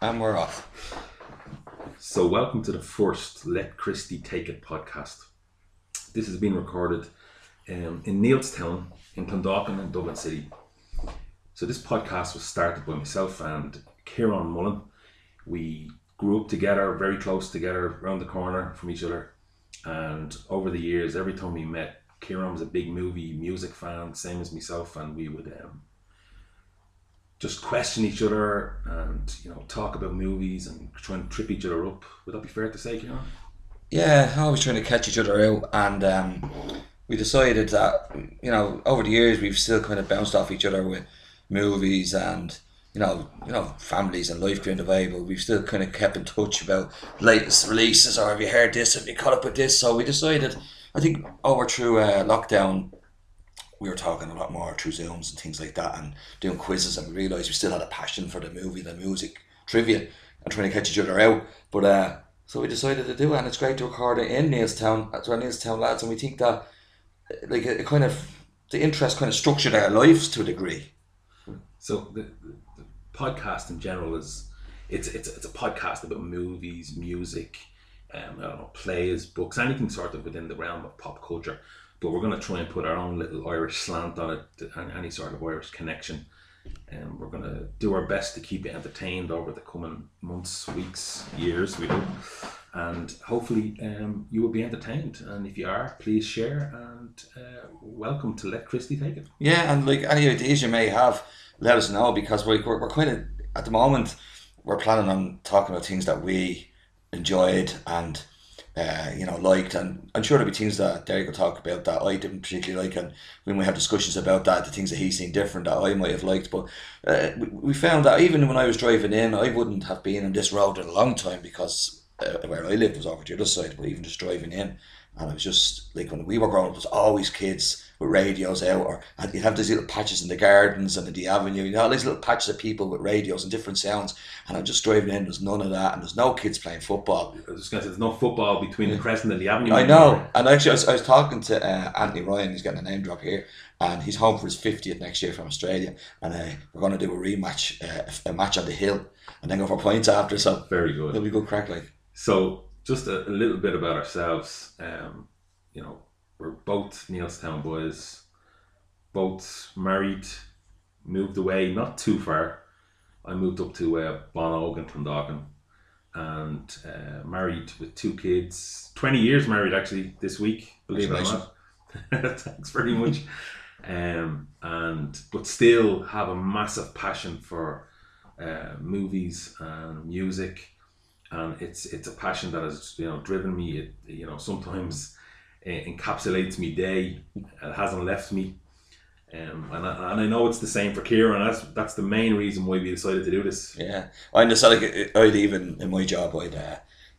And we're off. So, welcome to the first Let Christie Take It podcast. This has been recorded um, in Neilstown, in Clondalkin, and Dublin City. So, this podcast was started by myself and Kieran Mullen. We grew up together, very close together, around the corner from each other. And over the years, every time we met, Kieran was a big movie music fan, same as myself, and we would um, just question each other and you know talk about movies and try and trip each other up. Would that be fair to say, Kieran? Yeah, always trying to catch each other out, and um, we decided that you know over the years we've still kind of bounced off each other with movies and you know you know families and life kind of way, but we've still kind of kept in touch about latest releases or have you heard this, have you caught up with this? So we decided, I think over through uh, lockdown we were talking a lot more through Zooms and things like that and doing quizzes and we realised we still had a passion for the movie, the music, trivia and trying to catch each other out. But uh, so we decided to do it and it's great to record it in Neilstown, to our Neilstown lads and we think that like it, kind of the interest kind of structured our lives to a degree. So the, the podcast in general is it's it's it's a podcast about movies, music, um, I don't know, plays, books, anything sort of within the realm of pop culture but we're going to try and put our own little Irish slant on it any sort of Irish connection. And we're going to do our best to keep you entertained over the coming months, weeks, years, we hope. And hopefully, um, you will be entertained. And if you are, please share and uh, welcome to Let Christy Take It. Yeah, and like any ideas you may have, let us know because we're, we're, we're kind of, at the moment, we're planning on talking about things that we enjoyed and uh, you know, liked, and I'm sure there'll be things that Derek will talk about that I didn't particularly like, and when we might have discussions about that, the things that he's seen different that I might have liked. But uh, we, found that even when I was driving in, I wouldn't have been on this road in a long time because uh, where I lived was over the other side. But even just driving in, and it was just like when we were growing up, it was always kids with radios out, or you'd have these little patches in the gardens and in the avenue, you know, all these little patches of people with radios and different sounds. And I'm just driving in, there's none of that, and there's no kids playing football. I was going to say, there's no football between the Crescent and the avenue. I know. And actually, I was, I was talking to uh, Anthony Ryan, he's getting a name drop here, and he's home for his 50th next year from Australia. And uh, we're going to do a rematch, uh, a match on the hill, and then go for points after. So, very good. It'll be good crack, like. So, just a, a little bit about ourselves. Um, you know, we're both Neilstown boys both married, moved away not too far. I moved up to uh, Bawnogue and Clondalkin and uh, married with two kids. 20 years married actually this week, believe it or not. Thanks very much. Um, and but still have a massive passion for uh, movies and music, and it's it's a passion that has you know driven me. It you know sometimes encapsulates me day. It hasn't left me. Um, and, I, and I know it's the same for Kieran. That's that's the main reason why we decided to do this. Yeah, I understand. Like I'd even in my job, I'd uh,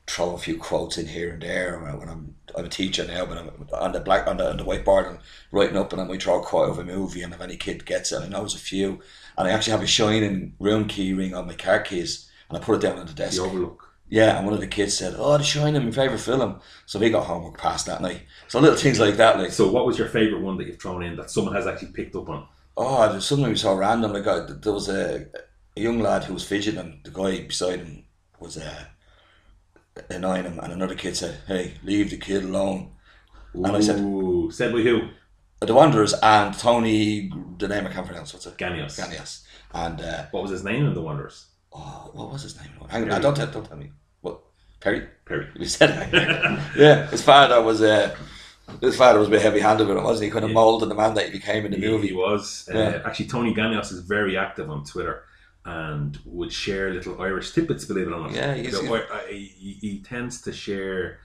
throw a few quotes in here and there when I'm I'm a teacher now, but I'm on the black on the, on the whiteboard and writing up, and I might throw a quote of a movie, and if any kid gets it, I know there's a few, and I actually have a shining room key ring on my car keys, and I put it down on the desk. The overlook. Yeah, and one of the kids said, "Oh, The Shining, my favorite film." So we got homework passed that night. So little things like that, like. So, what was your favorite one that you've thrown in that someone has actually picked up on? Oh, there's something so random. Like uh, there was a, a young lad who was fidgeting. And the guy beside him was uh, annoying him, and another kid said, "Hey, leave the kid alone." Ooh, and I said, "Said by who?" The Wanderers and Tony. The name I can't pronounce. What's it? Ganios. Ganios. And uh, what was his name in the Wanderers? Oh, what was his name? Hang on, don't tell, don't tell me. What? Perry. Perry. We said it. yeah, his father was. Uh, his father was a bit heavy-handed with it, wasn't he? Kind of yeah. molded the man that he became in the he, movie. He was. Uh, actually, Tony Ganios is very active on Twitter and would share little Irish tidbits. Believe it or not. Yeah, he's, he, he, tends to share.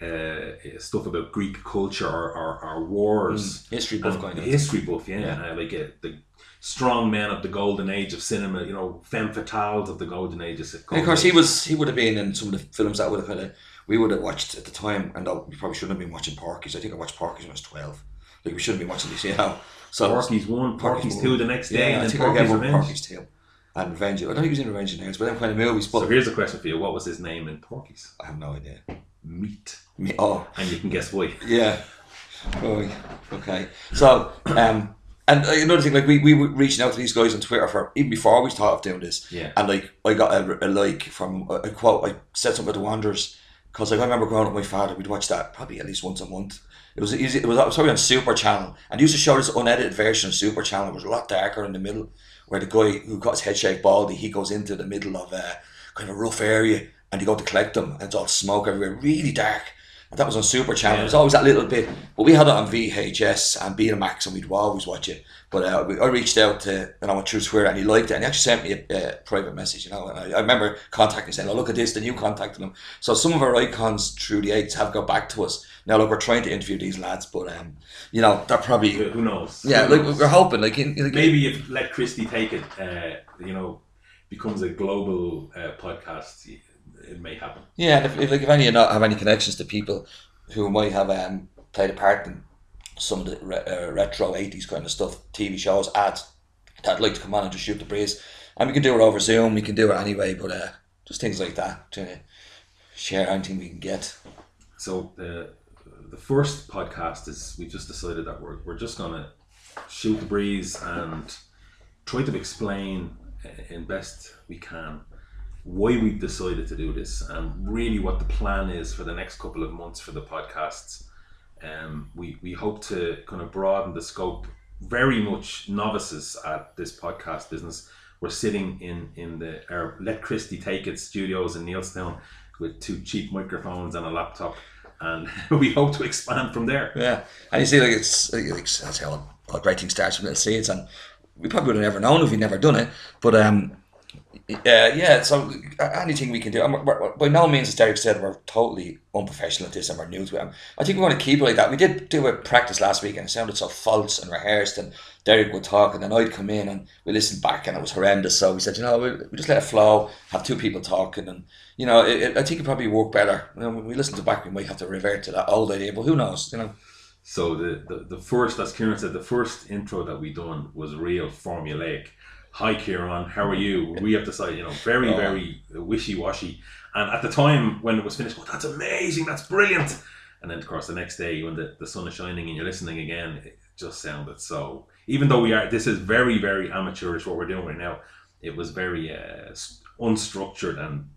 Uh, stuff about Greek culture or, or, or wars, mm, history buff, kind of history buff, yeah, yeah. Uh, like it, the strong men of the golden age of cinema, you know, femme fatales of the golden age. Of, golden of course, he was he would have been in some of the films that would have kind of we would have watched at the time, and we probably shouldn't have been watching Porky's. I think I watched Porky's when I was twelve. Like we shouldn't be watching this, you know. So Porky's one, Porky's, Porky's two the next day, yeah, and I think Porky's Revenge. Porky's two. And Revenge. I don't think he was in Revenge in but then kind of movies. But so here's a question for you: What was his name in Porky's? I have no idea. Meat. Me- oh, and you can guess why. Yeah. Oh, okay. So, um, And uh, another thing, like we, we were reaching out to these guys on Twitter for even before we thought of doing this. Yeah. And like I got a, a like from a, a quote. I said something about the Wanderers because like I remember growing up with my father. We'd watch that probably at least once a month. It was easy. It was probably on Super Channel, and used to show this unedited version of Super Channel. It was a lot darker in the middle, where the guy who got his head shaved baldy, he goes into the middle of a kind of a rough area, and you go to collect them, and it's all smoke everywhere, really dark. That was on Super Channel. It was always that little bit, but we had it on VHS and Betamax, and we'd always watch it. But uh, we- I reached out to, and I went through Twitter, and he liked it, and he actually sent me a, private message, you know. And I, I remember contacting him saying, "Oh, look at this," then you contacted him. So some of our icons through the eights have got back to us. Now, look, we're trying to interview these lads, but um, you know, they're probably Who knows? yeah, Who like knows? we're hoping, like, in, in, maybe if Let Christy Take It, uh, you know, becomes a global uh, podcast, it may happen. Yeah, if, if like if any of you not have any connections to people who might have um, played a part in some of the re- uh, retro eighties kind of stuff, TV shows, ads, that'd like to come on and just shoot the breeze, and we can do it over Zoom. We can do it anyway, but uh, just things like that to share anything we can get. So the the first podcast is we just decided that we're, we're just gonna shoot the breeze and try to explain in best we can why we decided to do this and really what the plan is for the next couple of months for the podcasts. Um, we, we hope to kind of broaden the scope. Very much novices at this podcast business. We're sitting in in the our Let Christie Take It studios in Neilstown with two cheap microphones and a laptop, and we hope to expand from there. Yeah, and you see, like it's like, that's how all great things starts from little seeds, and we probably would have never known if we'd never done it. But um, yeah, yeah. So uh, anything we can do. By no means, as Derek said, we're totally unprofessional at this, and we're new to it. I think we want to keep it like that. We did do a practice last week, and it sounded so false and rehearsed, and Derek would talk, and then I'd come in and we listened back, and it was horrendous. So we said, you know, we we just let it flow, have two people talking, and you know, it, it, I think it probably work better. You know, when we listen to back, we might have to revert to that old idea, but who knows? You know. So the, the, the first, as Kieran said, the first intro that we done was real formulaic. Hi Kieran, how are you? We have to say, you know, very, Oh. very wishy washy. And at the time when it was finished, well, that's amazing, that's brilliant. And then, of course, the next day when the, the sun is shining and you're listening again, it just sounded so. Even though we are, this is very, very amateurish what we're doing right now. It was very uh, unstructured and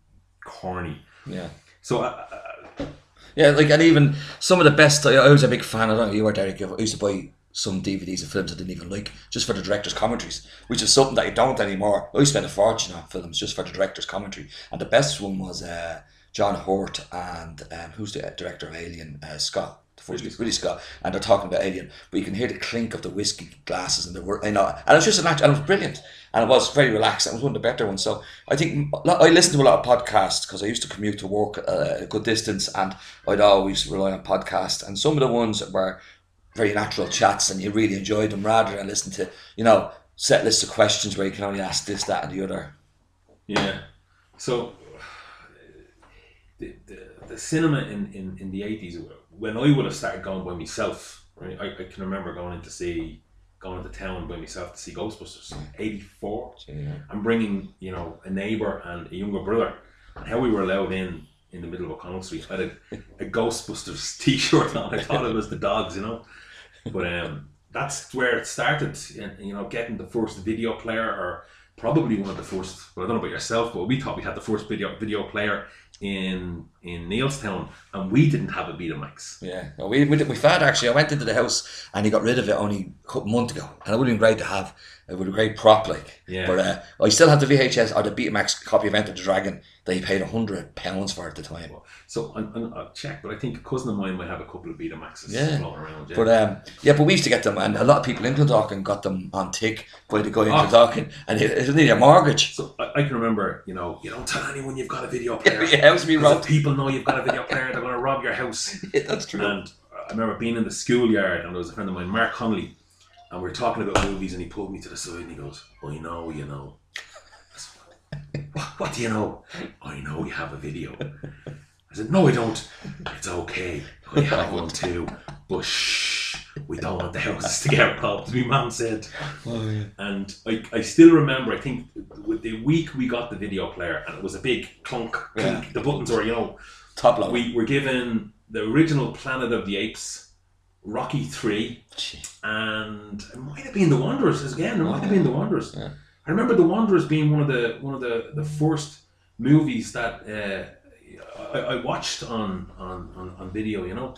corny. Yeah. So uh, uh, Yeah, like and even some of the best. I was a big fan. I don't know you were Derek. I used to buy some DVDs of films I didn't even like just for the director's commentaries, which is something that I don't anymore. I spent a fortune on films just for the director's commentary, and the best one was uh, John Hurt and um, who's the director of Alien, uh, Scott. The first Ridley Ridley Scott, and they're talking about Alien, but you can hear the clink of the whiskey glasses and the word, you know, and it was just an act, and it was brilliant, and it was very relaxed. It was one of the better ones. So I think I listen to a lot of podcasts because I used to commute to work uh, a good distance, and I'd always rely on podcasts. And some of the ones were very natural chats, and you really enjoyed them rather than listen to you know set lists of questions where you can only ask this, that, and the other. Yeah. So the, the, the cinema in, in, in the 80s, when I would have started going by myself, right, I, I can remember going in to see, going into town by myself to see Ghostbusters, 84. I'm bringing, you know, a neighbour and a younger brother. And how we were allowed in in the middle of O'Connell Street. I had a, a Ghostbusters t shirt on. I thought it was the dogs, you know. But um, that's where it started, and you know, getting the first video player, or probably one of the first. Well, I don't know about yourself, but we thought we had the first video video player in in Neilstown, and we didn't have a Betamax. Yeah, well, we, we, my father actually, I went into the house and he got rid of it only a couple months ago, and it would have been great to have. It would have been great prop, like. Yeah. But uh, I still have the VHS or the Betamax copy of Enter the Dragon that he paid a hundred pounds for at the time. So I, I, I'll check, but I think a cousin of mine might have a couple of Betamaxes Yeah. floating around. Yeah. But um, yeah, but we used to get them, and a lot of people in Clondalkin got them on tick by the guy in Oh. Clondalkin, and it, it needed a mortgage. so I, I can remember, you know, you don't tell anyone you've got a video player. yeah, it was me 'Cause wrong. People know you've got a video player, they're going to rob your house. That's true. And I remember being in the schoolyard, and there was a friend of mine, Mark Connolly, and we were talking about movies, and he pulled me to the side and he goes, I know, you know. I said, What, what do you know? I know you have a video. I said, No, I don't. It's okay. I have one too. But shh, we don't want the houses to get robbed, my mum said. Oh, yeah. And I, I still remember, I think, with the week we got the video player, and it was a big clunk, clink. Yeah. The buttons were, you know, Top load. we were given the original Planet of the Apes Rocky Three, and it might have been The Wanderers again. It might have been The Wanderers. Yeah. I remember The Wanderers being one of the one of the, the first movies that uh, I, I watched on, on, on, on video. You know,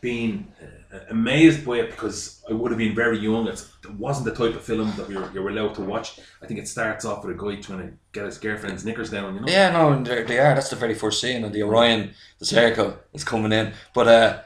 being uh, amazed by it because I would have been very young. It's, it wasn't the type of film that we were, you were allowed to watch. I think it starts off with a guy trying to get his girlfriend's knickers down. You know. Yeah, no, they are. That's the very first scene, and the Orion, the circle is coming in. But uh,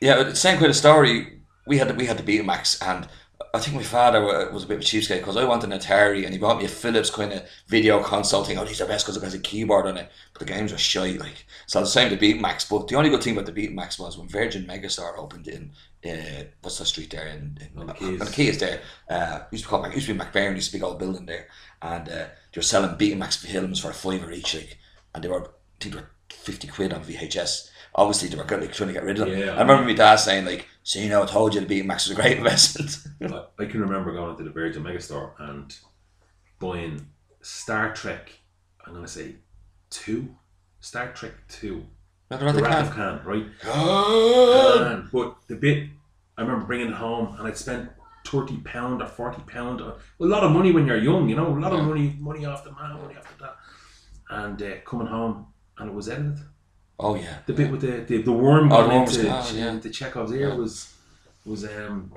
yeah, same kind of story. We had we had the Betamax, and I think my father was a bit of a cheapskate because I wanted an Atari, and he bought me a Philips kind of video console thing. Oh, these are best because it has a keyboard on it, but the games are shy. Like so, the same the Betamax. But the only good thing about the Betamax was when Virgin Megastore opened in. Uh, what's the street there in, in On the Quays. on the Quays there? Uh, used to be called Mac- used to be McBirney, used to be a big old building there, and uh, they were selling Betamax films for a fiver each, like, and they were I think they were fifty quid on VHS. Obviously, they were trying to get rid of them. Yeah. I remember my dad saying like, "So you know, I told you the Betamax was a great investment." I, I can remember going to the Virgin Megastore and buying Star Trek. I'm gonna say two, Star Trek two, than the the Wrath of. Khan, right? Khan. But the bit I remember bringing it home and I'd spent thirty pound or forty pound, a lot of money when you're young, you know, a lot of money, money off the man, money off the that, and uh, coming home and it was edited. Oh yeah. The bit with the the, the worm Oh, the going into gone, yeah. the Chekov's ear Yeah. was was um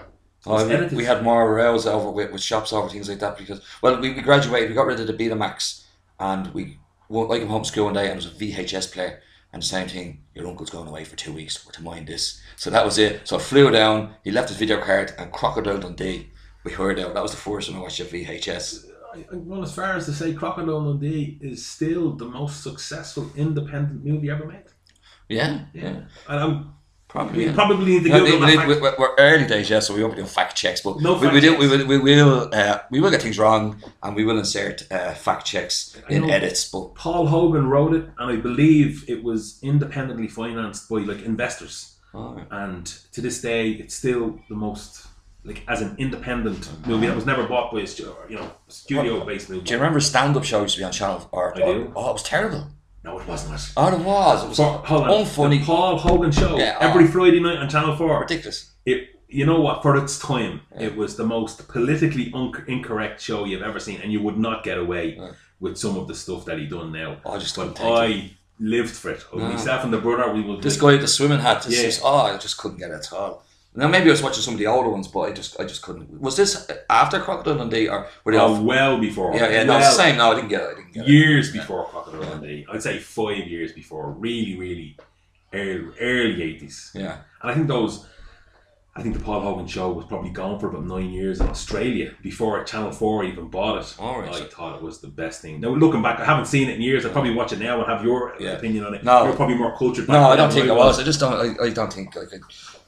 Oh, was we, edited. we had more rows over with, with shops over things like that because well we, we graduated we got rid of the Betamax and we won't like home school one day and it was a VHS player and the same thing your uncle's going away for two weeks we're to mind this so that was it so I flew down he left his video card and Crocodile Dundee we heard out that was the first one I watched a VHS I, I gone as far as to say Crocodile Dundee is still the most successful independent movie ever made. Yeah yeah, And I'm probably yeah. probably need to Google we, we, we, we're, early days, yeah, so we won't be doing fact checks, but No we, we, do, we will, we will, uh, we will get things wrong, and we will insert uh, fact checks in edits. But Paul Hogan wrote it, and I believe it was independently financed by like investors. oh, And to this day, it's still the most like as an independent movie that was never bought by a you know studio based movie. do you remember stand up show used to be on Channel? Or, I do. oh, it was terrible. No, it wasn't. It. Oh, it was. It was So, hold on. unfunny, The Paul Hogan show Yeah, oh. every Friday night on Channel Four. ridiculous. it you know what for its time Yeah. it was the most politically un- incorrect show you've ever seen and you would not get away Yeah. with some of the stuff that he done now Oh, I just but take it. I lived for it No. myself and the brother we will This guy, with the swimming hat, this Yeah. is, oh, I just couldn't get it at all. Now maybe I was watching some of the older ones, but I just, I just couldn't. Was this after Crocodile Dundee, or were they oh, all? well before Yeah, yeah, no, well, same. No, I didn't get it. I didn't get it. years before Crocodile Dundee I'd say five years before really really early, early 80s Yeah, and I think those I think the Paul Hogan show was probably gone for about nine years in Australia before Channel 4 even bought it. All right. I thought it was the best thing. Now, looking back, I haven't seen it in years. I'll probably watch it now and have your Yeah. opinion on it. No. You're probably more cultured. No, I don't think I was. I just don't. I, I don't think I,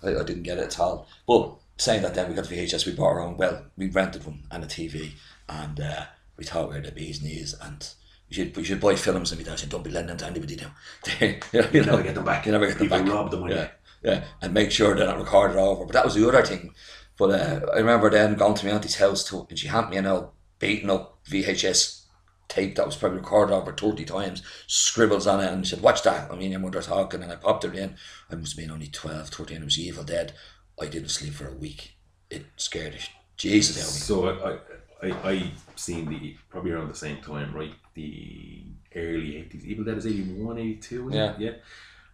I, I didn't get it at all. But saying that, then we got the VHS. We bought our own. Well, we rented one and a TV, and uh, we thought we were the bees knees, and we should we should buy films. And we said, don't be lending them to anybody now. you know, You never get them back. You never get them People back. rob them yeah, yeah, and make sure they're not recorded over. But that was the other thing. But uh, I remember then going to my auntie's house to, and she handed me an old beaten up VHS tape that was probably recorded over 30 times, scribbles on it, and she said, Watch that. I mean, your mother talking, and I popped it in. I must have been only 12, 13. It was Evil Dead. I didn't sleep for a week. It scared the Jesus out of me. So I, I, I, seen the probably around the same time, right? The early eighties. Evil Dead is 81, 82, isn't it? yeah.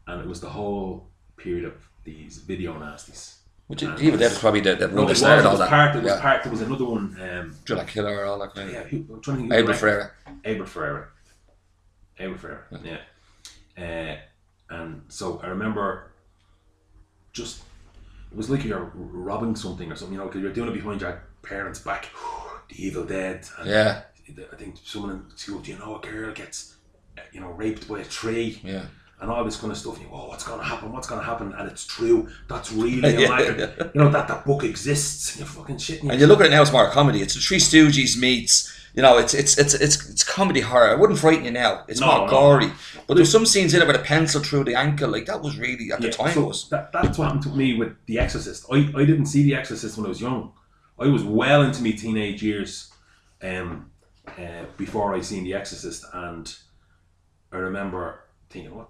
And it was the whole period of these video nasties. Which And Evil it Dead was- was probably the, the No, that started it all was that. part. It was yeah. part. There was another one. Um, Driller Killer, all that kind of yeah, who, I'm trying to think. Abel Ferrara. Abel Ferrara. Abel Ferrara, yeah. Uh, and so I remember just, it was like you're robbing something or something, you know, because you're doing it behind your parents' back. the Evil Dead. Yeah, I think someone in school, do you know, a girl gets, you know, raped by a tree yeah. And all this kind of stuff. And you go, oh, what's going to happen? What's going to happen? And it's true. That's really Yeah, alive. yeah. You know, that, that book exists. And you're fucking shitting And you look at it now, it's more comedy. It's the Three Stooges meets, you know, it's it's it's it's it's comedy horror. It wouldn't frighten you now. It's No, more no. gory. But there's some scenes in it with a pencil through the ankle. Like that was really at the time so was. that, that's what happened to me with The Exorcist. I, I didn't see The Exorcist when I was young. I was well into my teenage years um, uh, before I seen The Exorcist, and I remember thinking, what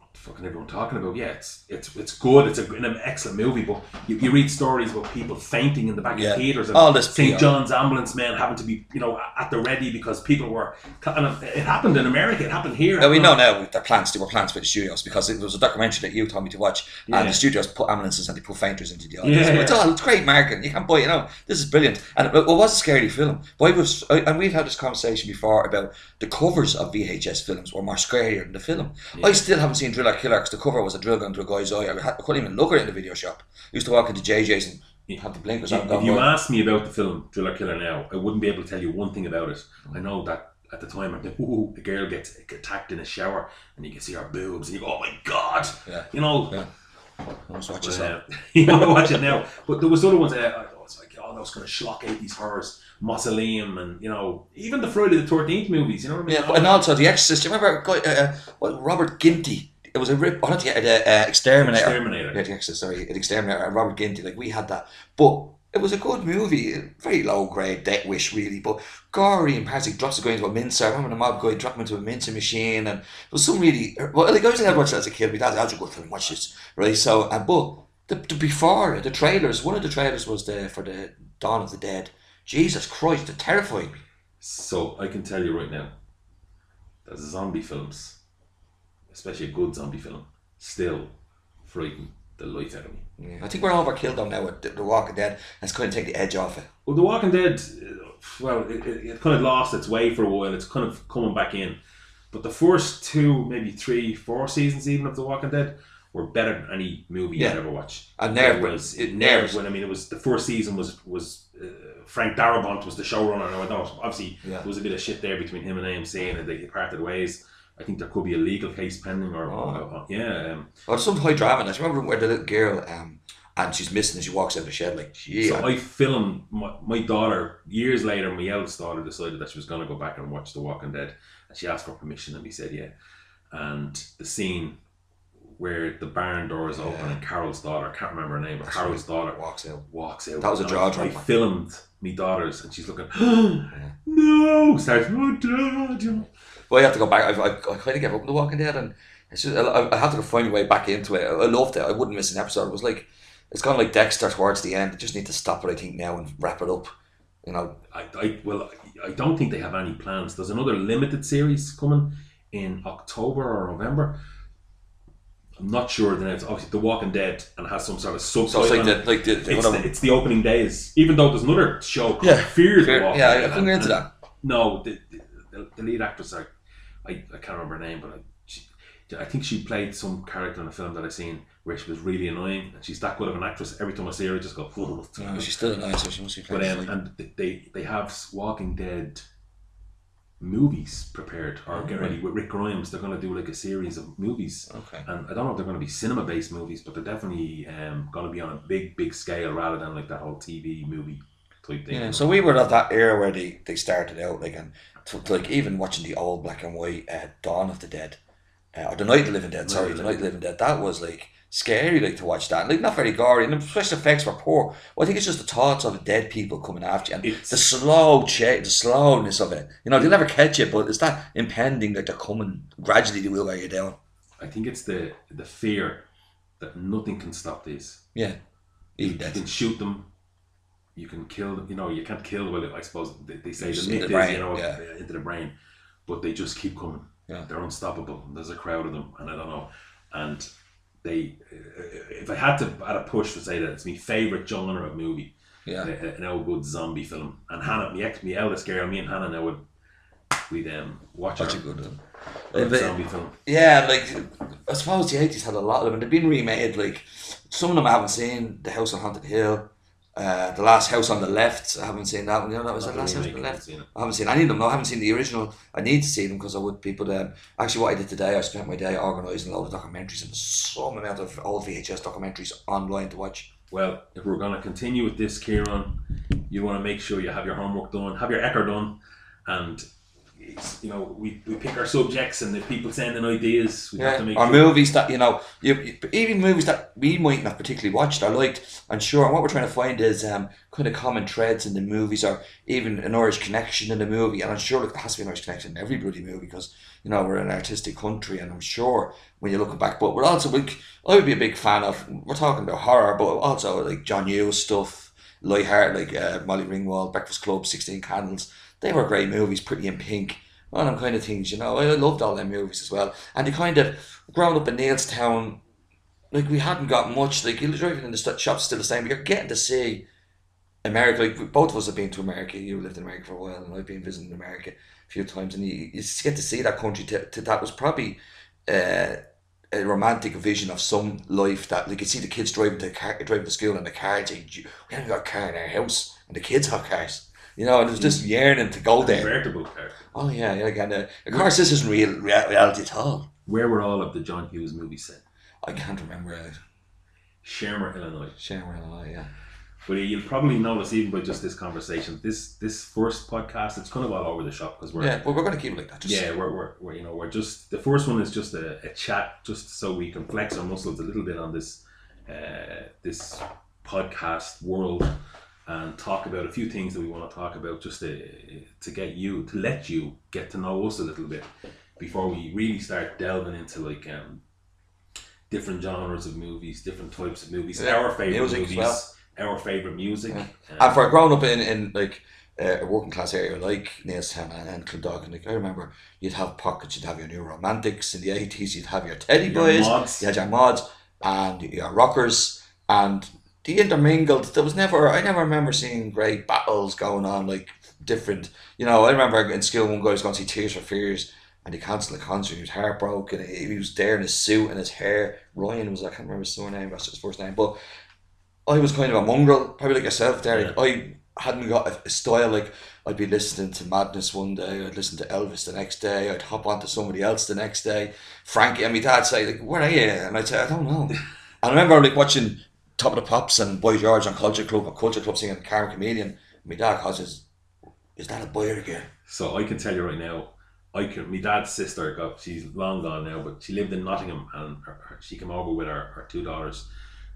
fucking everyone talking about. Yeah, it's it's it's good. It's a, an excellent movie, but you, you read stories about people fainting in the back Yeah. of theaters and All this St. John's ambulance men having to be you know at the ready because people were. And it happened in America. It happened here. Now we know now their plans, they were plans for the studios because it was a documentary that you told me to watch, Yeah. and the studios put ambulances and they put fainters into the audience. Yeah, it's all it's great marketing. You can't buy it. You know, this is brilliant, and it, it was a scary film. But was, and we've had this conversation before about the covers of VHS films were more scarier than the film. I still haven't seen Driller Killer because the cover was a drill gun to a guy's eye. I, couldn't even look at it in the video shop. I used to walk into JJ's and you have the blinkers on. If, if you "Well, asked me about the film Driller Killer now, I wouldn't be able to tell you one thing about it. I know that at the time I'm like, ooh, a girl gets attacked in a shower and you can see her boobs and you go, oh my god, Yeah. you know. Yeah. I watch But, this. uh, you to watch it now. But there was other ones. Uh, I was like, oh, those kind of schlock eighties horrors, Mausoleum, and you know, even the Friday the Thirteenth movies. You know what I mean? Yeah, and also The Exorcist. Do you remember uh, what, Robert Ginty? It was a rip. Oh, not the, the uh, Exterminator. Exterminator. Yeah, the Exorcist. Sorry, the Exterminator. uh, Robert Ginty. Like we had that, but it was a good movie. Very low grade, Death Wish, really, but gory and. He drops the guy into a mincer. I remember the mob guy dropped him into a mincer machine, and it was some really. Well, like I was allowed to watch as a kid. My dad, that's a good film. Watch this, right? So, and but the, the before the trailers, one of the trailers was the for the Dawn of the Dead. Jesus Christ, it terrified me. So I can tell you right now, that zombie films, especially a good zombie film, still frighten the life out of me. Yeah, I think we're overkill though now with the, the Walking Dead. It's kind of take the edge off it. Well, The Walking Dead, uh, well, it, it, it kind of lost its way for a while. It's kind of coming back in. But the first two, maybe three, four seasons even of The Walking Dead were better than any movie Yeah. I'd ever watched. And It nerve was it nerves. when I mean it was the first season was was uh, Frank Darabont was the showrunner. Now I know obviously Yeah. there was a bit of shit there between him and AMC and they parted ways. I think there could be a legal case pending or, Oh. or- yeah. Um, Or some high drama. Do remember where the little girl um and she's missing and she walks out of the shed like yeah. So I filmed my, my daughter years later. My eldest daughter decided that she was going to go back and watch The Walking Dead, and she asked for permission, and we said yeah. And the scene where the barn door is open Yeah. and Carol's daughter, I can't remember her name, but Carol's daughter walks out. walks out. That was a jaw I, I filmed me daughters, and she's looking, no, starts, oh, dad. Well, I have to go back. I, I, I kind of gave up The Walking Dead, and it's just, I, I have to find my way back into it. I loved it. I wouldn't miss an episode. It was like it's kind of like Dexter towards the end. I just need to stop it, I think, now and wrap it up. You know, I, I well, I don't think they have any plans. There's another limited series coming in October or November. I'm not sure. Then it's obviously The Walking Dead and has some sort of so subtitle. it's like the like the, the it's, the, it's the opening days. Even though there's another show called Yeah. Fear the Walking yeah, Dead. I couldn't get into that. No, the, the, the lead actress, I, I, I can't remember her name, but I, she, I think she played some character in a film that I've seen where she was really annoying, and she's that good of an actress. Every time I see her, I just go, "Ugh." No, she's still nice, so she must be But playing. um, and they they have Walking Dead movies prepared or get ready with Rick Grimes. They're going to do like a series of movies, okay. and I don't know if they're going to be cinema based movies, but they're definitely um, going to be on a big big scale rather than like that whole TV movie type thing. Yeah, so we were at that era where they, they started out like and t- like even watching the old black and white uh, Dawn of the Dead, uh, or the Night of the Living Dead. Sorry, Night the Night of the Living Dead. That was like scary, like to watch that. Like not very gory, and the special effects were poor. Well, I think it's just the thoughts of dead people coming after you and It's- the slow cha- the slowness of it. You know, they'll never catch it, but it's that impending that they're coming gradually. They will wear you down. I think it's the the fear that nothing can stop these. Yeah, even You can shoot them. You can kill them. You know, you can't kill well. I suppose they, they say the myth the is you know yeah. into the brain, but they just keep coming. Yeah. They're unstoppable. There's a crowd of them, and I don't know. And they, if I had to add a push to say that it's my favorite genre of movie, Yeah, an old good zombie film. And Hannah, my ex, my eldest girl, me and Hannah now would we'd um watch such a good one. But- zombie film. Yeah, like I suppose the eighties had a lot of them, and they've been remade. Like some of them I haven't seen. The House on Haunted Hill, uh, the Last House on the Left. I haven't seen that one. You know, that was Not the Last House on the I Left. haven't seen. I haven't seen any of them. No, I haven't seen the original. I need to see them because I would people. Um, actually, what I did today, I spent my day organising a load of documentaries, and some amount of old VHS documentaries online to watch. Well, if we're going to continue with this, Kieran, you want to make sure you have your homework done, have your Ecker done, and you know, we, we pick our subjects, and if people send in ideas, we have to Yeah, make or sure- movies that you know, you, you- even movies that we might not particularly watched or liked. And sure, what we're trying to find is um, kind of common threads in the movies, or even an Irish connection in the movie. And I'm sure like, there has to be an Irish connection in every bloody movie because you know we're an artistic country, and I'm sure when you're looking back, but we're also like I would be a big fan of. We're talking about horror, but also like John Hughes stuff, lighthearted like uh, Molly Ringwald, Breakfast Club, Sixteen Candles. They were great movies, Pretty in Pink all them kind of things, you know. I loved all them movies as well. And they kind of, growing up in Neilstown, like we hadn't got much, like you're driving in the shops still the same, but you're getting to see America. Like both of us have been to America. You lived in America for a while, and I've been visiting America a few times, and you, you get to see that country. To, that was probably uh, a romantic vision of some life that, like, you see the kids driving to car, driving to school in the car, "We haven't got a car in our house," and the kids have cars. You know, and it was just yearning to go there. convertible car. Oh yeah, yeah. Again, uh, of course, this isn't real rea- reality at all. Where were all of the John Hughes movies set? I can't remember. Uh, Shermer, Illinois. Sharon, Illinois, yeah. But you'll probably notice even by just this conversation, this this first podcast, it's kind of all over the shop because we're Yeah, but we're going to keep it like that. Just, yeah, we're, we're, we're you know we're just the first one is just a, a chat, just so we can flex our muscles a little bit on this uh, this podcast world and talk about a few things that we want to talk about, just to to get you to let you get to know us a little bit before we really start delving into like um different genres of movies, different types of movies, Yeah, our favorite music movies, well. our favorite music. Yeah. um, And for growing up in, in like uh, a working class area like Neilstown and, and Clondalkin, like I remember you'd have pockets, you'd have your new romantics in the 80s, you'd have your teddy Your boys, mods. you had your mods, and your rockers, and the intermingled. There was never, I never remember seeing great battles going on, like different, you know. I remember in school one guy was going to see Tears for Fears. And he cancelled the concert. He was heartbroken. He, was there in his suit and his hair. Ryan was I can't remember his surname. That's his first name. But I was kind of a mongrel, probably like yourself, Derek. I hadn't got a, a style like I'd be listening to Madness one day, I'd listen to Elvis the next day, I'd hop onto somebody else the next day. Frankie and my dad say like, "Where are you?" And I'd say, "I don't know." and I remember like watching Top of the Pops and Boy George on Culture Club, or Culture Club singing Karma Chameleon. My dad calls says, "Is that a boy or a girl?" So I can tell you right now, I can. My dad's sister got. She's long gone now, but she lived in Nottingham, and her, her, she came over with her, her two daughters,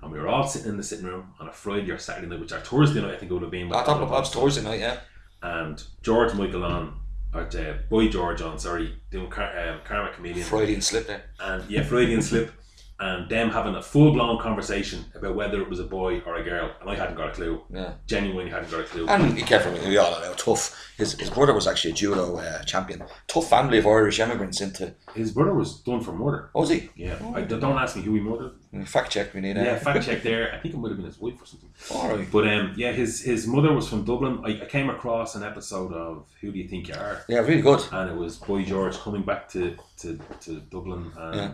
and we were all sitting in the sitting room on a Friday or Saturday night, which our Thursday night I think it would have been. Top of the Pops. Thursday night, yeah. And George Michael on, or uh, Boy George on, sorry, doing Car- um, Karma Comedian, Freudian slip there. and yeah, Freudian slip, and them having a full blown conversation about whether it was a boy or a girl, and I hadn't got a clue. Yeah. Genuinely hadn't got a clue. And he came from we all know tough. His his brother was actually a judo uh, champion. Tough family of Irish immigrants into. His brother was done for murder. what Was he? Yeah, I, don't ask me who he murdered. Fact check. We need. Uh, Yeah, fact check there. I think it might have been his wife or something. All right. But um, yeah, his his mother was from Dublin. I, I came across an episode of Who Do You Think You Are, Yeah, really good. and it was Boy George coming back to to, to Dublin and. Yeah.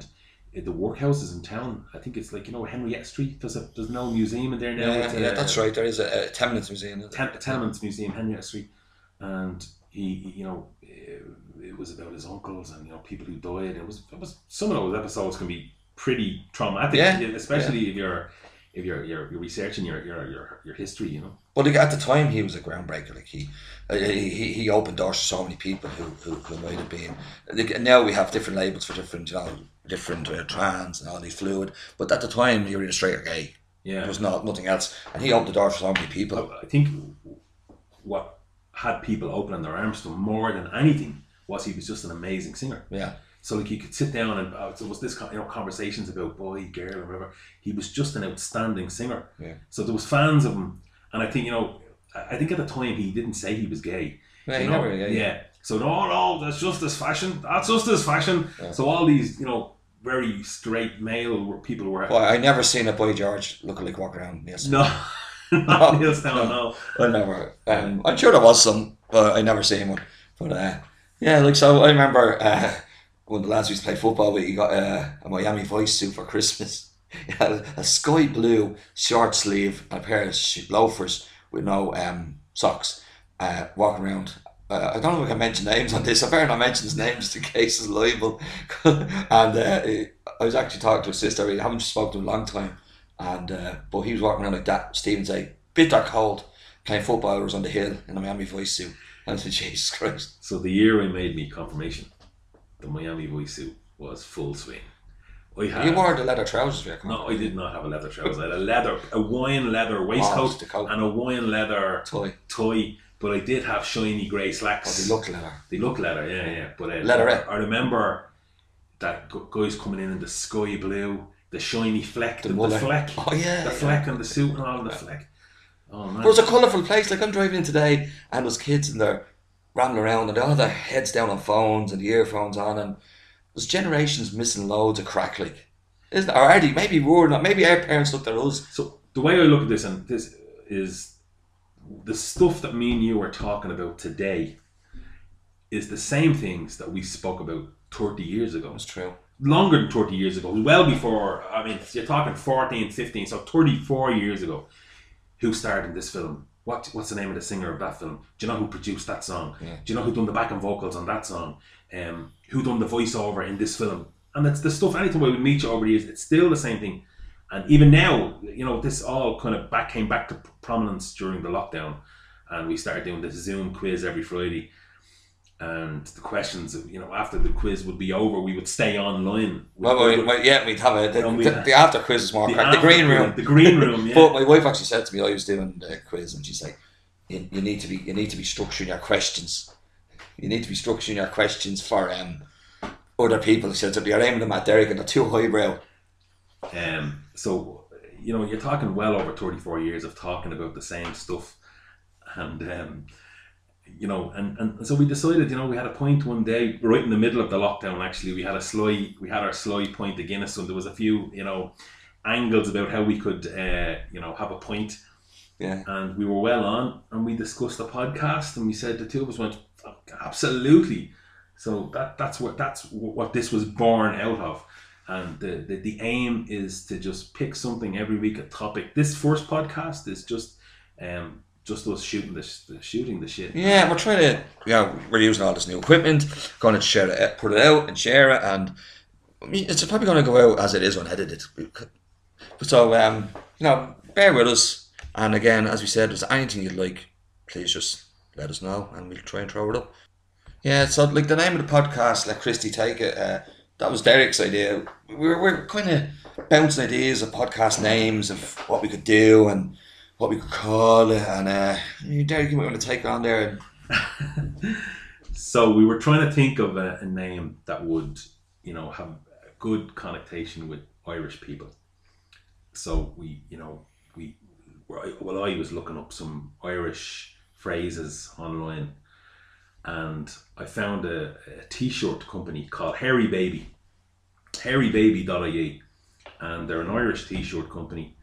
The workhouses in town, I think it's like you know Henrietta Street. There's a there's no museum in there now. Yeah, yeah, a- that's right. There is a, a Tenements Museum. Ten- Tenements Museum, Henrietta Street, and he, you know, it, it was about his uncles and you know people who died. It was, it was some of those episodes can be pretty traumatic, Yeah, especially if you're if you're, you're you're researching your your your, your history. You know, But at the time, he was a groundbreaker. Like he, uh, he, he opened doors to so many people who, who, who might have been. Like, now we have different labels for different, you know, different uh, trans and all these fluid. But at the time, you were either straight or gay. yeah. There was not nothing else, and he opened the door for so many people. I think what had people opening their arms to him more than anything was he was just an amazing singer. Yeah, So like you could sit down and uh, there was this you know conversations about boy, girl, or whatever. He was just an outstanding singer. Yeah. So there was fans of him, and I think you know, I think at the time he didn't say he was gay. yeah, you know? never, yeah, yeah. So no, no, that's just his fashion. That's just his fashion. Yeah. So all these you know very straight male people were Well, I never seen a boy George looking like walking around. No, not Neilstown, no. I never. Um, I'm sure there was some, but I never seen one. But uh, yeah, like so, I remember uh, when the lads used to play football, we got uh, a Miami Vice suit for Christmas. A, a sky blue short sleeve and a pair of loafers with no um, socks, uh, walking around. Uh, I don't know if I can mention names on this. I better not mention his name just in case it's libel. and uh, I was actually talking to his sister. I haven't spoken to him in a long time. And uh, but he was walking around like that. Stephen say bitter cold, playing football. Was on the hill in a Miami Vice suit. I said, Jesus Christ. So the year I made me confirmation, the Miami Vice suit was full swing. I had, You wore the leather trousers for no, I did not have a leather trousers. I had a leather, a wine leather Oh, waistcoat coat. and a wine leather Toy. tie, but I did have shiny grey Oh, slacks. they look leather. They look leather, yeah, yeah. But uh, Leatherette. I remember that guys coming in in the sky blue, the shiny fleck, The the, the, fleck, Oh, yeah. the yeah. fleck on the suit and all the fleck. Oh man, But it's a colourful place. Like I'm driving in today, and there's kids and they're rambling around, and they all have their heads down on phones and the earphones on, and there's generations missing loads of crack. Like, isn't it? Or are? Maybe we're not. Maybe our parents looked at us. So the way I look at this, and this is the stuff that me and you are talking about today, is the same things that we spoke about thirty years ago. That's true. longer than 30 years ago, well before, I mean, you're talking 14, 15, so 34 years ago, who starred in this film? What What's the name of the singer of that film? Do you know who produced that song? Yeah. Do you know who done the backing vocals on that song? Um, who done the voiceover in this film? And it's the stuff, anytime I would meet you over the years, it's still the same thing. And even now, you know, this all kind of back came back to prominence during the lockdown. And we started doing this Zoom quiz every Friday and the questions, you know, after the quiz would be over, we would stay online. Well, we, we, yeah, we'd have a the, we- the, the after quiz is more The crack. The green room. The green room, yeah. But my wife actually said to me, I was doing the quiz, and she's like, you, "You need to be, you need to be structuring your questions. You need to be structuring your questions for um other people." "So you're aiming them at Derek, and they're too highbrow." Um, so, you know, you're talking well over 34 years of talking about the same stuff. And, um, you know, and, and so we decided, you know, we had a point one day, right in the middle of the lockdown, actually, we had a sly, we had our sly point Guinness, and there was a few, you know, angles about how we could, uh, you know, have a point. Yeah, And we were well on, and we discussed the podcast, and we said, the two of us went, "Fuck, absolutely. So that that's what that's what this was born out of. And the, the, the aim is to just pick something every week, a topic. This first podcast is just um just us shooting the, the shooting the shit. yeah. We're trying to, yeah we're using all this new equipment, going to share it, put it out, and share it, and I mean, it's probably going to go out as it is unedited. So, um, you know, bear with us. And again, as we said, if there's anything you'd like, please just let us know, and we'll try and throw it up. Yeah, so like the name of the podcast, let Christy take it. Uh, that was Derek's idea. We were, we we're kind of bouncing ideas of podcast names of what we could do and what we could call it. And uh, Derek, you might want to take on there. And, So we were trying to think of a, a name that would, you know, have a good connotation with Irish people. So we, you know, we, well, I was looking up some Irish phrases online, and I found a, a T-shirt company called Hairy Baby, hairybaby.ie, and they're an Irish T-shirt company,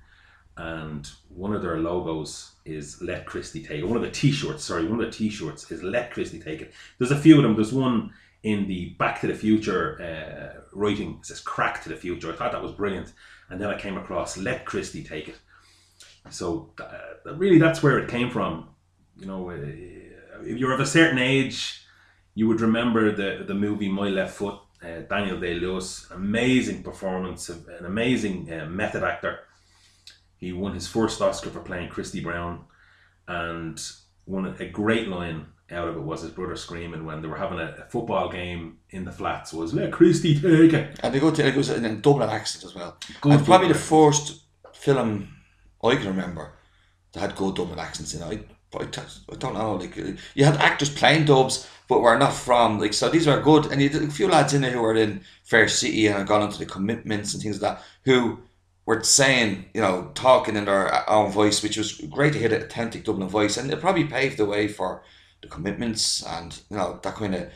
and one of their logos is "Let Christie Take It." One of the T-shirts, sorry, one of the T-shirts is "Let Christie Take It." There's a few of them. There's one in the Back to the Future uh, writing it says "Crack to the Future." I thought that was brilliant, and then I came across "Let Christie Take It." So uh, really, that's where it came from. You know, uh, if you're of a certain age, you would remember the the movie My Left Foot. Uh, Daniel Day Lewis, amazing performance, an amazing uh, method actor. He won his first Oscar for playing Christy Brown, and one a great line out of it was his brother screaming when they were having a, a football game in the flats was "Let Christy take it." and they go to it was in a Dublin accent as well. Good and probably the first film I can remember that had good Dublin accents in it. I, don't know. Like uh, you had actors playing dubs, but were not from like so. These were good, and you had a few lads in there who were in Fair City and had gone into the commitments and things like that. Who were saying, you know, talking in their own voice, which was great to hear the authentic Dublin voice, and it probably paved the way for the commitments and you know that kind of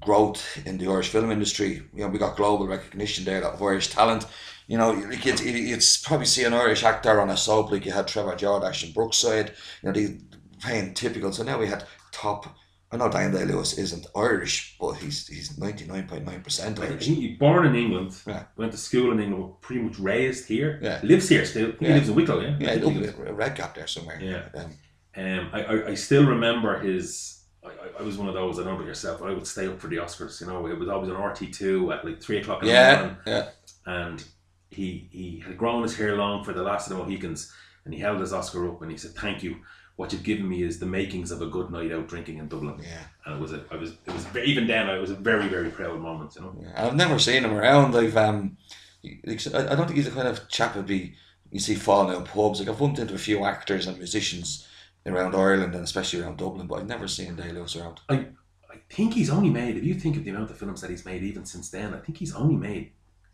growth in the Irish film industry. You know, we got global recognition there of Irish talent. You know, like it's, it's probably see an Irish actor on a soap like you had Trevor Jordache in Brookside. You know, they playing typical. So now we had top. I know Daniel Day Lewis isn't Irish, but he's he's ninety nine point nine percent Irish. he born in England, Yeah. went to school in England, pretty much raised here. Yeah. lives here still. He Yeah. lives in Wicklow, yeah. Yeah, a red gap there somewhere. Yeah. Um, Um, I, I, I still remember his. I, I- was one of those. I don't know about yourself, but I would stay up for the Oscars. You know, it was always on RTÉ two at like three o'clock in the yeah, morning, yeah. and he he had grown his hair long for the last of the Mohicans, and he held his Oscar up and he said, "Thank you." What you've given me is the makings of a good night out drinking in Dublin. Yeah. And it was a, I was, it was even then, it was a very, very proud moment. You know. Yeah, I've never seen him around. I've um, I I don't think he's the kind of chap would be you see falling out pubs. Like I've bumped into a few actors and musicians around Ireland and especially around Dublin, but I've never seen Day Lewis around. I I think he's only made. If you think of the amount of films that he's made, even since then, I think he's only made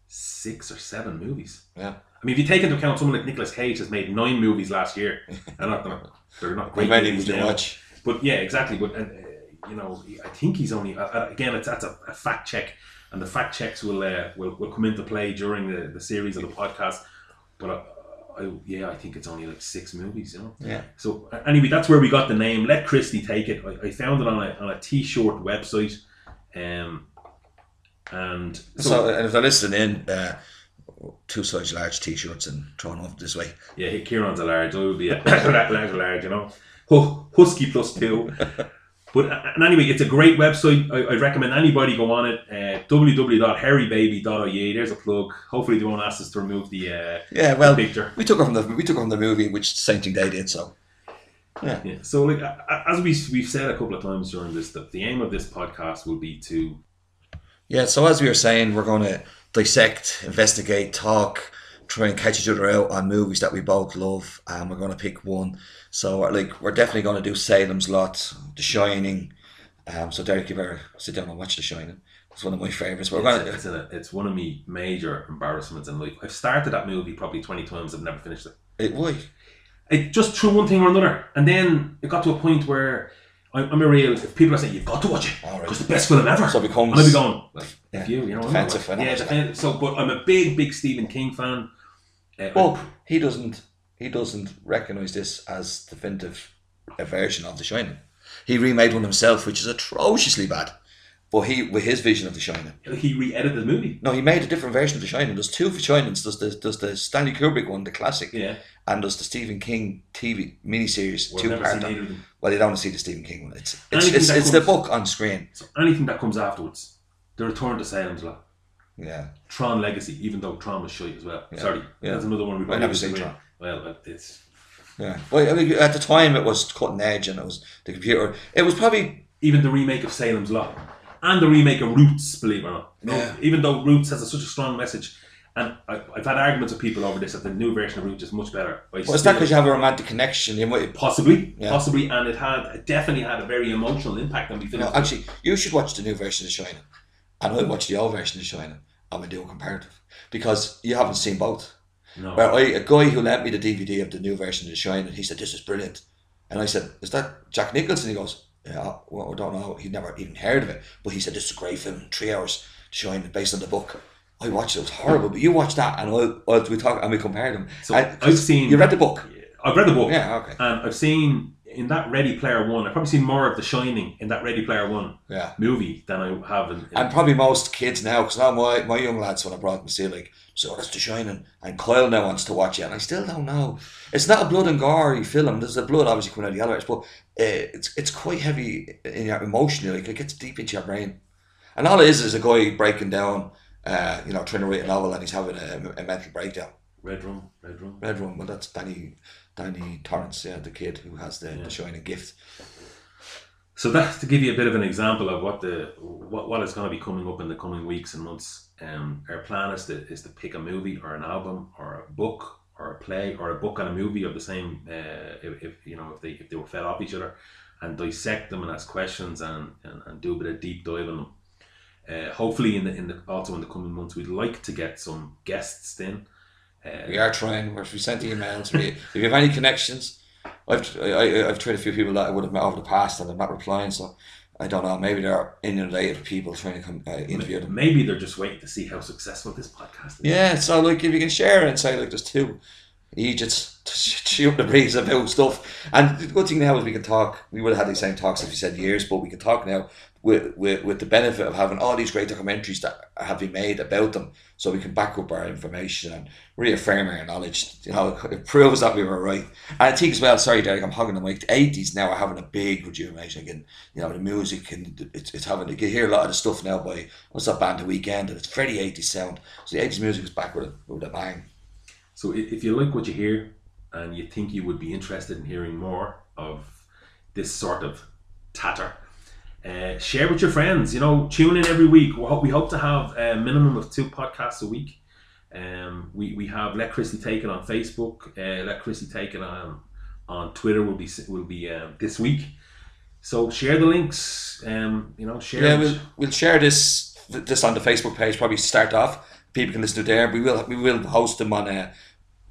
six or seven movies. Yeah. I mean, if you take into account someone like Nicolas Cage has made nine movies last year, and not, they're not great many movies would now. watch? But yeah, exactly. But uh, you know, I think he's only uh, uh, again. It's that's a, a fact check, and the fact checks will uh, will will come into play during the, the series of the podcast. But uh, I, yeah, I think it's only like six movies. You know. Yeah. So uh, anyway, that's where we got the name. Let Christie take it. I, I found it on a on a t-shirt website, um, and so, So, and if they're listening in, uh, two size large t-shirts and thrown off this way. yeah, Kieran's a large. I would be a large, large. You know, Hu- husky plus two. But uh, and anyway, it's a great website. I, I'd recommend anybody go on it. Uh, www.harrybaby.ie. There's a plug. Hopefully, they won't ask us to remove the, uh, Yeah, well, the picture. we took it from the we took it from the movie, which Saint Day did. So Yeah. So, like as we we've said a couple of times during this, the, the aim of this podcast will be to yeah. So as we were saying, we're going to dissect, investigate, talk, try and catch each other out on movies that we both love, and we're going to pick one. So like we're definitely going to do Salem's Lot, The Shining. Um, so Derek, you better sit down and watch The Shining. It's one of my favorites. We're going it's, it's, a, it's one of my major embarrassments in life. I've started that movie probably twenty times. I've never finished it. It, why? It just through one thing or another, and then it got to a point where I'm, I'm a real. If people are saying you've got to watch it, All right. because the best film ever, So it becomes. and I'd be going, well, Yeah. you, you know, Defensive, I know yeah, defensive. So, but I'm a big, big Stephen King fan. Uh, But he doesn't. He doesn't recognize this as the definitive a version of The Shining. He remade one himself, which is atrociously bad. But he, with his vision of The Shining, he re-edited the movie. no, he made a different version of The Shining. There's two Shinings. There's the there's the Stanley Kubrick one, the classic, Yeah, and there's the Stephen King TV miniseries, well, two part. seen either of them. Well, you don't want to see the Stephen King one. It's it's Anything it's, it's the book on screen. So anything that comes afterwards, the Return to Salem's Lot, Yeah, Tron Legacy, even though Tron was shite as well. Yeah. Sorry, Yeah. that's another one we I probably never seen. Tron. Well, uh, it's yeah. Well, I mean, at the time it was cutting edge, and it was the computer. It was probably even the remake of Salem's Lot and the remake of Roots, believe it or not. You know, Yeah. Even though Roots has a, such a strong message, and I, I've had arguments with people over this that the new version of Roots is much better. I well, it's not because you have a romantic connection. You might, possibly, Yeah. possibly, and it had it definitely had a very emotional impact on me. No, actually, you should watch the new version of Shining, and I'll watch the old version of Shining, and we do a comparative because you haven't seen both. no, Well, I, a guy who lent me the DVD of the new version of The Shining, he said, "This is brilliant," and I said, "Is that Jack Nicholson?" He goes, "Yeah, well, I don't know. He'd never even heard of it, but he said this is a great film, three hours, The Shining, based on the book." I watched it; it was horrible, but you watched that, and I'll, we talk and we compared them. So And- I've seen. you read the book, I've read the book. yeah? Okay, And I've seen in that Ready Player One. I've probably seen more of The Shining in that Ready Player One yeah. movie than I have in. in And probably most kids now, because now my, my young lads, when I brought them to see, like, so that's The Shining, and Kyle now wants to watch it, and I still don't know. It's not a blood and gory film. There's the blood obviously coming out of the elevators, but uh, it's it's quite heavy in your emotionally. Like it gets deep into your brain, and all it is is a guy breaking down, uh, you know, trying to write a novel, and he's having a, a mental breakdown. Red Room, Red Room. Red Room, well, that's Danny Danny Torrance, yeah, the kid who has the, Yeah. the Shining gift. So that's to give you a bit of an example of what the what, what is going to be coming up in the coming weeks and months. Um, our plan is to is to pick a movie or an album or a book or a play or a book and a movie of the same. Uh, if, if you know if they if they were fed off each other, and dissect them and ask questions and, and, and do a bit of deep dive on them. Uh, hopefully, in the in the also in the coming months, we'd like to get some guests in. We are trying. We're, we sent emails. We, if you have any connections, I've I, I've tried a few people that I would have met over the past and they're not replying. So I don't know. Maybe they're inundated people trying to come uh, interview them. Maybe they're just waiting to see how successful this podcast is. Yeah. So like, if you can share and say like, there's two Egypts shooting the breeze about stuff. And the good thing now is we can talk. We would have had these same talks if you said years, but we can talk now with, with with the benefit of having all these great documentaries that have been made about them, so we can back up our information and reaffirm our knowledge. You know, it proves that we were right. And I think as well. Sorry, Derek, I'm hogging the mic. The eighties now are having a big rejuvenation. You know, the music and it's, it's having. You hear a lot of the stuff now by what's that band, The Weeknd, and it's very eighties sound. So the eighties music is back with a with a bang. So if you like what you hear and you think you would be interested in hearing more, of this sort of tatter. Uh, share with your friends. You know, tune in every week. We hope, we hope to have a minimum of two podcasts a week. Um, we, we have Let Christy Take It on Facebook. Uh, Let Christy Take It on on Twitter will be will be uh, this week. So share the links. Um, you know, share. Yeah, we'll we'll share this this on the Facebook page. Probably start off. People can listen to there. We will we will host them on a.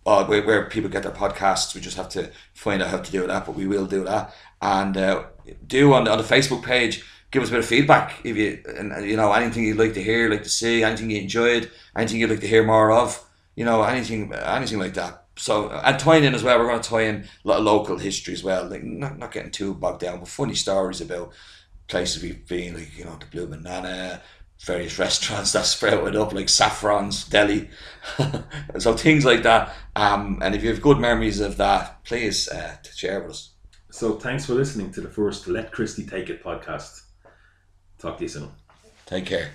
Uh, where, where people get their podcasts, we just have to find out how to do that, but we will do that. And uh, do on the, on the Facebook page, give us a bit of feedback if you and you know anything you'd like to hear, like to see, anything you enjoyed, anything you'd like to hear more of, you know, anything anything like that. So and tying in as well, we're going to tie in a lot of local history as well, like not, not getting too bogged down, but funny stories about places we've been, like you know the Blue Banana, various restaurants that sprouted up like Saffron's Deli, so things like that. Um, and if you have good memories of that, please uh, share with us. So thanks for listening to the first Let Christy Take It podcast. Talk to you soon. Take care.